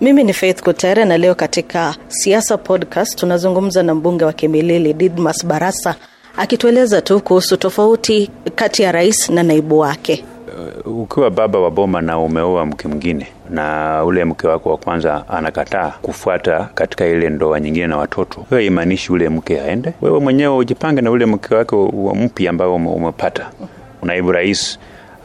Mimi ni Faith Kutere na leo katika Siasa Podcast tunazungumza na mbunge wa Kimilili Didmas Barasa akitueleza tu kuhusu tofauti kati ya rais na naibu wake. ukiwa baba wa boma na umeoa mke mwingine na ule mke wako wa kwanza anakataa kufuata katika ile ndoa nyingine na watoto, wewe imaanishi ule mke aende, wewe mwenyewe ujipange na ule mke wako wa mpya ambao umepata. Naibu rais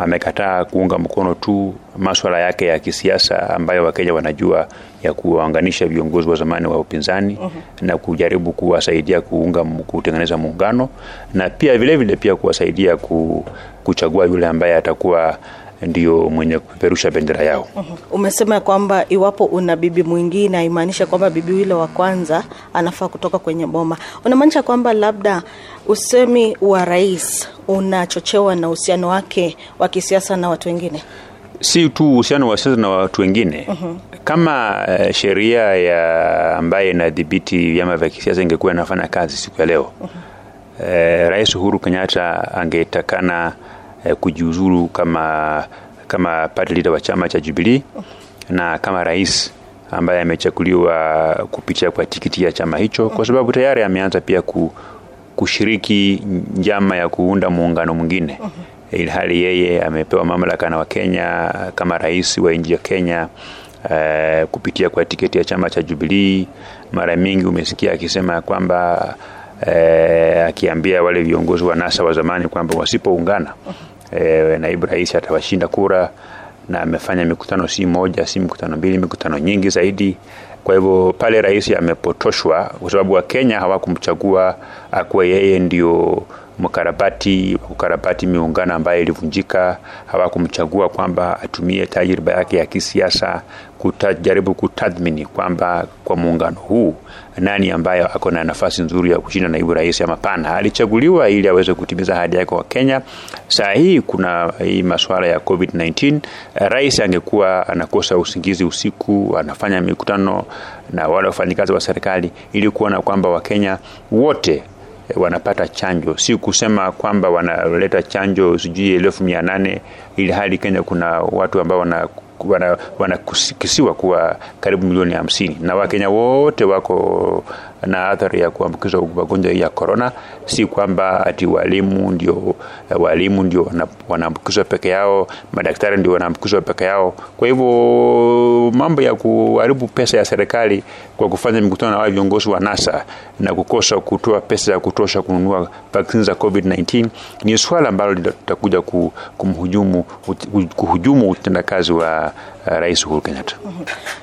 amekataa kuunga mkono tu maswala yake ya kisiasa ambayo Wakenya wanajua ya kuwaunganisha viongozi wa zamani wa upinzani na kujaribu kuwasaidia kuunga kutengeneza muungano na pia vile vile pia kuwasaidia kuchagua yule ambaye atakuwa ndio mwenye kupeperusha bendera yao. Umesema kwamba iwapo una bibi mwingine haimaanisha kwamba bibi yule wa kwanza anafaa kutoka kwenye boma. Unamaanisha kwamba labda usemi wa rais unachochewa na uhusiano wake wa kisiasa na watu wengine? si tu uhusiano wa siasa na watu wengine. Kama uh, sheria ya ambaye inadhibiti vyama vya kisiasa ingekuwa inafanya kazi siku ya leo eh, rais uhuru kenyatta angetakana eh, kujiuzuru kama kama party leader wa chama cha jubilee na kama rais ambaye amechaguliwa kupitia kwa tikiti ya chama hicho kwa sababu tayari ameanza pia ku, kushiriki njama ya kuunda muungano mwingine. Ilhali yeye amepewa mamlaka na wakenya kama rais wa nchi ya kenya uh, kupitia kwa tiketi ya chama cha jubilii mara mingi umesikia akisema kwamba uh, akiambia wale viongozi wa nasa wa zamani kwamba wasipoungana uh, naibu rais atawashinda kura na amefanya mikutano si moja si mikutano mbili mikutano nyingi zaidi. Kwa hivyo pale rais amepotoshwa kwa sababu wakenya hawakumchagua akuwa yeye ndio mkarabati ukarabati miungano ambayo ilivunjika. Hawakumchagua kwamba atumie tajriba yake ya kisiasa kutajaribu kutathmini kwamba kwa muungano huu nani ambayo ako na nafasi nzuri ya kushinda naibu rais ama pana alichaguliwa ili aweze kutimiza ahadi yake kwa kenya. Saa hii kuna hii masuala ya covid-19 rais angekuwa anakosa usingizi usiku anafanya mikutano na wale wafanyikazi wa serikali ili kuona kwamba wakenya wote wanapata chanjo. Si kusema kwamba wanaleta chanjo sijui elfu mia nane ili hali kenya kuna watu ambao wana wanakisiwa wana kuwa karibu milioni hamsini. Na wakenya wote wako na athari ya kuambukizwa magonjwa ya korona si kwamba ati walimu ndio walimu ndio wanaambukizwa peke yao madaktari ndio wanaambukizwa peke yao. Kwa hivyo mambo ya kuharibu pesa ya serikali kwa kufanya mikutano na wale viongozi wa nasa na kukosa kutoa pesa ya kutosha kununua vaccine za covid-19 ni swala ambalo litakuja kumhujumu kuhujumu utendakazi wa rais uhuru kenyatta.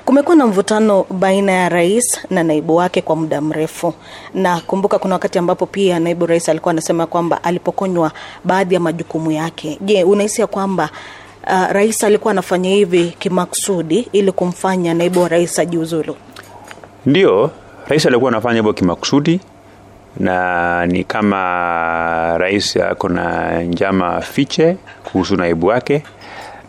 Kumekuwa na mvutano baina ya rais na naibu wake kwa muda mrefu. Na kumbuka kuna wakati ambapo pia naibu rais alikuwa anasema kwamba alipokonywa baadhi ya majukumu yake. Je unahisi ya kwamba uh, rais alikuwa anafanya hivi kimakusudi ili kumfanya naibu wa rais ajiuzulu? Ndio rais alikuwa anafanya hivyo kimakusudi na ni kama rais ako na njama fiche kuhusu naibu wake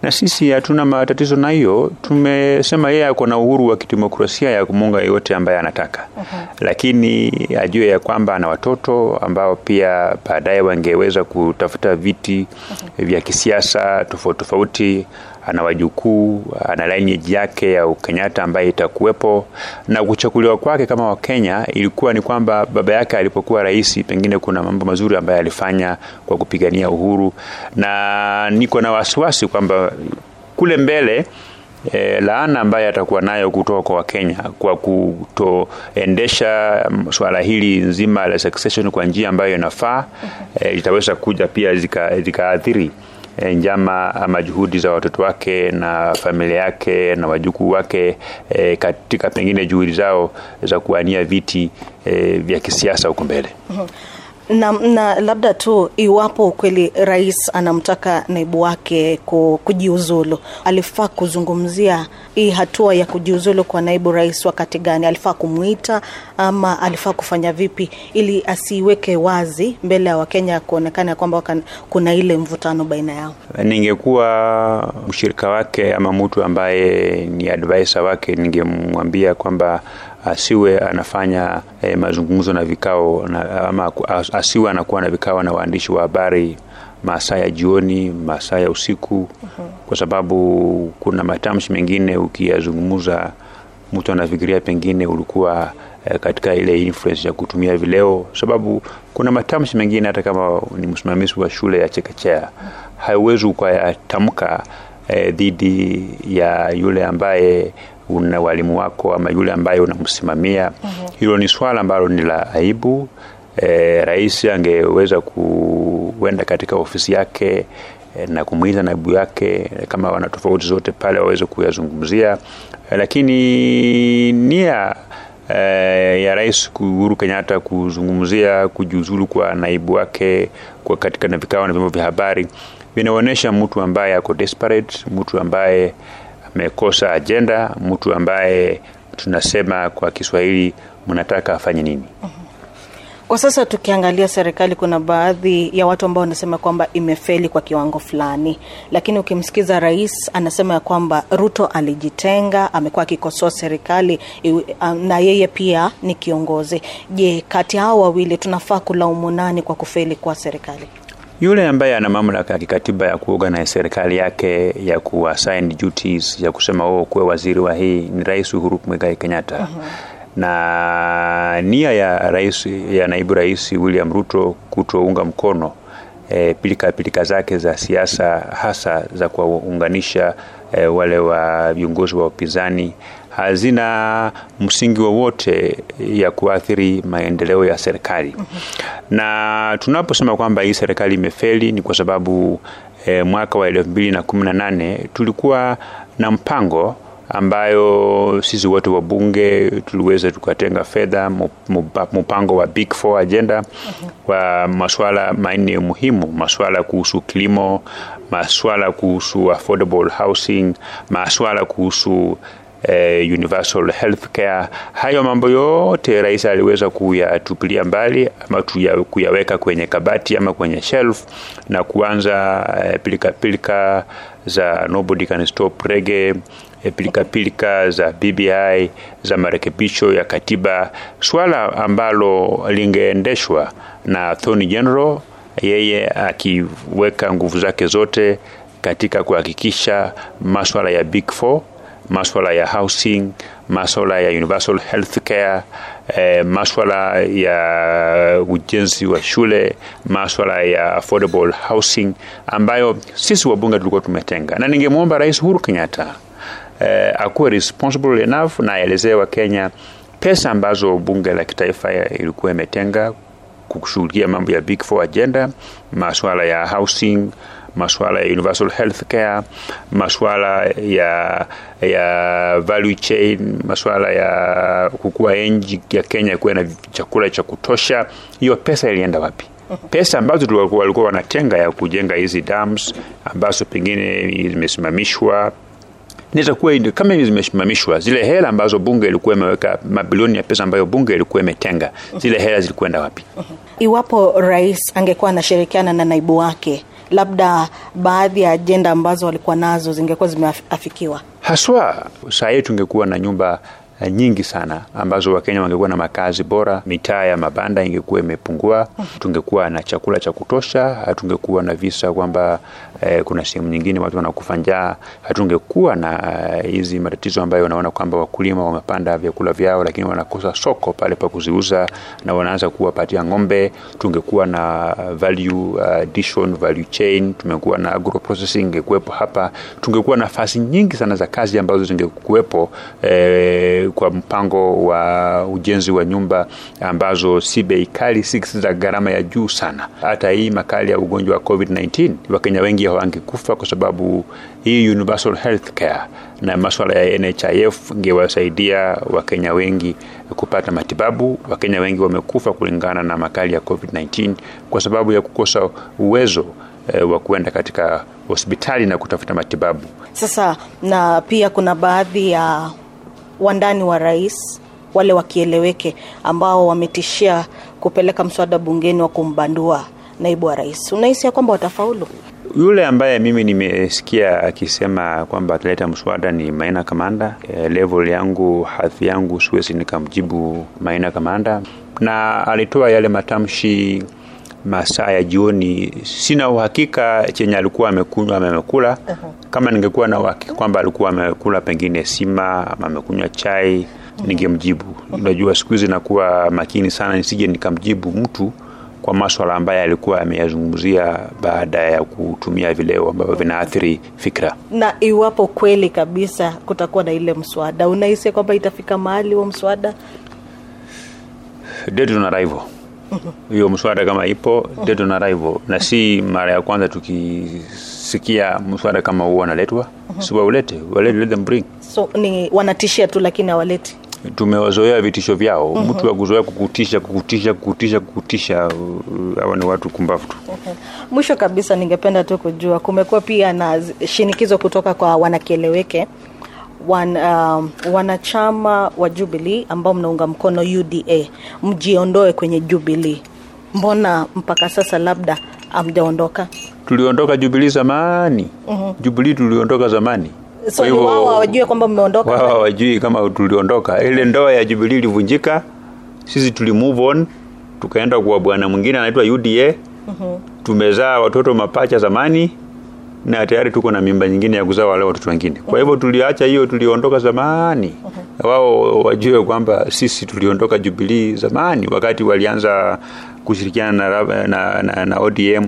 na sisi hatuna matatizo na hiyo tumesema yeye ako na uhuru wa kidemokrasia ya kumunga yeyote ambaye anataka uh-huh. lakini ajue ya kwamba ana watoto ambao pia baadaye wangeweza kutafuta viti uh-huh. vya kisiasa tofauti tofauti ana wajukuu ana lineage yake ya ukenyatta ambaye itakuwepo. Na kuchaguliwa kwake kama wakenya ilikuwa ni kwamba baba yake alipokuwa rais pengine kuna mambo mazuri ambayo alifanya kwa kupigania uhuru. Na niko na wasiwasi kwamba kule mbele E, laana ambayo atakuwa nayo kutoka kwa wakenya kwa kutoendesha swala hili nzima la succession kwa njia ambayo inafaa e, itaweza kuja pia zikaathiri. zika e, njama ama juhudi za watoto wake na familia yake na wajukuu wake e, katika pengine juhudi zao za kuania viti e, vya kisiasa huko mbele. Mm-hmm na, na labda tu iwapo kweli rais anamtaka naibu wake kujiuzulu, alifaa kuzungumzia hii hatua ya kujiuzulu kwa naibu rais wakati gani? Alifaa kumwita ama alifaa kufanya vipi ili asiiweke wazi mbele ya Wakenya kuonekana kwamba kuna ile mvutano baina yao? Ningekuwa mshirika wake ama mtu ambaye ni advisor wake, ningemwambia kwamba asiwe anafanya eh, mazungumzo na vikao na, ama asiwe anakuwa na vikao na waandishi wa habari masaa ya jioni, masaa ya usiku uh-huh. Kwa sababu kuna matamshi mengine ukiyazungumza, mtu anafikiria pengine ulikuwa eh, katika ile influence ya kutumia vileo, sababu kuna matamshi mengine hata kama ni msimamizi wa shule ya chekechea haiwezi ukayatamka eh, dhidi ya yule ambaye una walimu wako ama yule ambaye unamsimamia. mm-hmm. Hilo ni swala ambalo ni la aibu. E, rais angeweza kuenda katika ofisi yake e, na kumwita naibu yake kama wana tofauti zote pale waweze kuyazungumzia, e, lakini nia e, ya Rais Uhuru Kenyatta kuzungumzia kujiuzulu kwa naibu wake kwa katika na vikao na vyombo vya habari vinaonyesha mtu ambaye ako desperate, mtu ambaye amekosa ajenda, mtu ambaye tunasema kwa Kiswahili mnataka afanye nini? Kwa sasa tukiangalia serikali, kuna baadhi ya watu ambao wanasema kwamba imefeli kwa kiwango fulani, lakini ukimsikiza rais anasema ya kwamba Ruto alijitenga, amekuwa akikosoa serikali na yeye pia ni kiongozi. Je, kati hao wawili tunafaa kulaumu nani kwa kufeli kwa serikali? Yule ambaye ana mamlaka ya kikatiba ya kuorganize serikali yake ya kuassign duties ya kusema wewe kuwe waziri wa hii ni Rais Uhuru Muigai Kenyatta. uh-huh. Na nia ya rais ya naibu rais William Ruto kutounga mkono e, pilika pilika zake za siasa hasa za kuwaunganisha e, wale wa viongozi wa upinzani hazina msingi wowote ya kuathiri maendeleo ya serikali. mm-hmm. Na tunaposema kwamba hii serikali imefeli ni kwa sababu e, mwaka wa elfu mbili na kumi na nane tulikuwa na mpango ambayo sisi wote wa bunge tuliweza tukatenga fedha, mpango wa Big Four agenda kwa masuala manne muhimu, masuala kuhusu kilimo, masuala kuhusu affordable housing, masuala kuhusu eh, universal health care. Hayo mambo yote rais aliweza kuyatupilia mbali ama kuyaweka kwenye kabati ama kwenye shelf na kuanza eh, pilika pilika za nobody can stop reggae pilika pilika za BBI za marekebisho ya katiba, swala ambalo lingeendeshwa na Attorney General, yeye akiweka nguvu zake zote katika kuhakikisha maswala ya Big Four, maswala ya housing, maswala ya universal health care, eh, maswala ya ujenzi wa shule, maswala ya affordable housing ambayo sisi wabunge tulikuwa tumetenga, na ningemwomba Rais Uhuru Kenyatta eh, akuwe responsible enough na aelezee Wakenya pesa ambazo bunge la kitaifa ilikuwa imetenga kushughulikia mambo ya Big Four agenda, maswala ya housing, maswala ya universal health care, maswala ya ya value chain, maswala ya kukua enji ya Kenya kuwa na chakula cha kutosha. Hiyo pesa ilienda wapi? Pesa ambazo walikuwa wanatenga ya kujenga hizi dams ambazo pengine zimesimamishwa nitakuwa kama zimesimamishwa, zile hela ambazo bunge ilikuwa imeweka, mabilioni ya pesa ambayo bunge ilikuwa imetenga, zile hela zilikwenda wapi? Iwapo rais angekuwa anashirikiana na naibu wake, labda baadhi ya ajenda ambazo walikuwa nazo zingekuwa zimeafikiwa. Haswa saa hii tungekuwa na nyumba nyingi sana ambazo Wakenya wangekuwa na makazi bora, mitaa ya mabanda ingekuwa imepungua, tungekuwa na chakula cha kutosha, hatungekuwa na visa kwamba eh, kuna sehemu nyingine watu wanakufa njaa, hatungekuwa na hizi uh, matatizo ambayo unaona kwamba wakulima wamepanda vyakula vyao, lakini wanakosa soko pale pa kuziuza na wanaanza kuwapatia ng'ombe. Tungekuwa na value addition, value chain, tumekuwa na ingekuwepo hapa, tungekuwa nafasi nyingi sana za kazi ambazo zingekuwepo eh, kwa mpango wa ujenzi wa nyumba ambazo si bei kali, si za gharama ya juu sana. Hata hii makali ya ugonjwa wa COVID-19 Wakenya wengi hawangekufa kwa sababu hii universal health na masuala ya NHIF ingewasaidia Wakenya wengi kupata matibabu. Wakenya wengi wamekufa kulingana na makali ya COVID-19 kwa sababu ya kukosa uwezo e, wa kuenda katika hospitali na kutafuta matibabu. Sasa na pia kuna baadhi ya wandani wa rais wale wakieleweke ambao wametishia kupeleka mswada bungeni wa kumbandua naibu wa rais. Unahisi ya kwamba watafaulu? Yule ambaye mimi nimesikia akisema kwamba ataleta mswada ni Maina Kamanda. E, level yangu hadhi yangu siwezi nikamjibu Maina Kamanda, na alitoa yale matamshi masaa ya jioni. Sina uhakika chenye alikuwa amekunywa ama amekula. uh-huh. Kama ningekuwa na uhakika kwamba alikuwa amekula pengine sima ama amekunywa chai, uh-huh. ningemjibu. Unajua, siku hizi nakuwa makini sana nisije nikamjibu mtu kwa maswala ambayo alikuwa ameyazungumzia baada ya kutumia vileo ambavyo vinaathiri fikra. Na iwapo kweli kabisa kutakuwa na ile mswada, unahisi kwamba itafika mahali wa mswada? On arrival hiyo mswada kama ipo dead na raivo na si mara ya kwanza tukisikia mswada kama huo analetwa. Si waulete, walete, let them bring. So ni wanatishia tu, lakini hawaleti tumewazoea vitisho vyao. mm -hmm. Mtu akuzoea kuzoea kukutisha kukutisha kukutisha kukutisha, hawa ni watu kumbavu tu. Okay. Mwisho kabisa, ningependa tu kujua, kumekuwa pia na shinikizo kutoka kwa wanakieleweke wan, um, wanachama wa Jubilee ambao mnaunga mkono UDA mjiondoe kwenye Jubilee. Mbona mpaka sasa labda amjaondoka? Tuliondoka Jubilee zamani. mm -hmm. Jubilee tuliondoka zamani so hivyo wao hawajui kwamba mmeondoka. Wao hawajui kama tuliondoka. Ile ndoa ya Jubilee ilivunjika, sisi tuli move on, tukaenda kwa bwana mwingine anaitwa UDA. uh-huh. Tumezaa watoto mapacha zamani na tayari tuko na mimba nyingine ya kuzaa wale watoto wengine. Kwa hivyo tuliacha hiyo, tuliondoka zamani. Wao wajue kwamba sisi tuliondoka Jubilee zamani, wakati walianza kushirikiana na, na, na, na ODM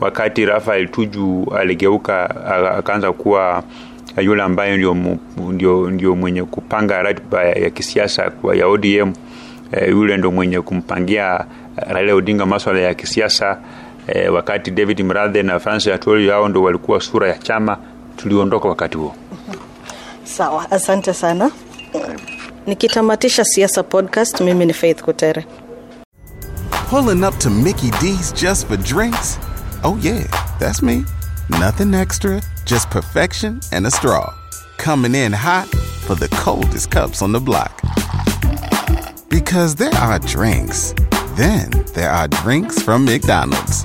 wakati Rafael Tuju aligeuka akaanza kuwa yule ambaye ndio, ndio, ndio mwenye kupanga ratiba ya kisiasa kwa ya ODM e, yule ndio mwenye kumpangia Raila Odinga masuala ya kisiasa e, wakati David Mrathe na Francis Atwoli hao ndio walikuwa sura ya chama. Tuliondoka wakati huo. Sawa, asante sana. Nikitamatisha siasa podcast, mimi ni Faith Kutere. Pulling up to Mickey D's just for drinks? Oh yeah, that's me. Nothing extra, just perfection and a straw. Coming in hot for the coldest cups on the block. Because there are drinks, then there are drinks from McDonald's.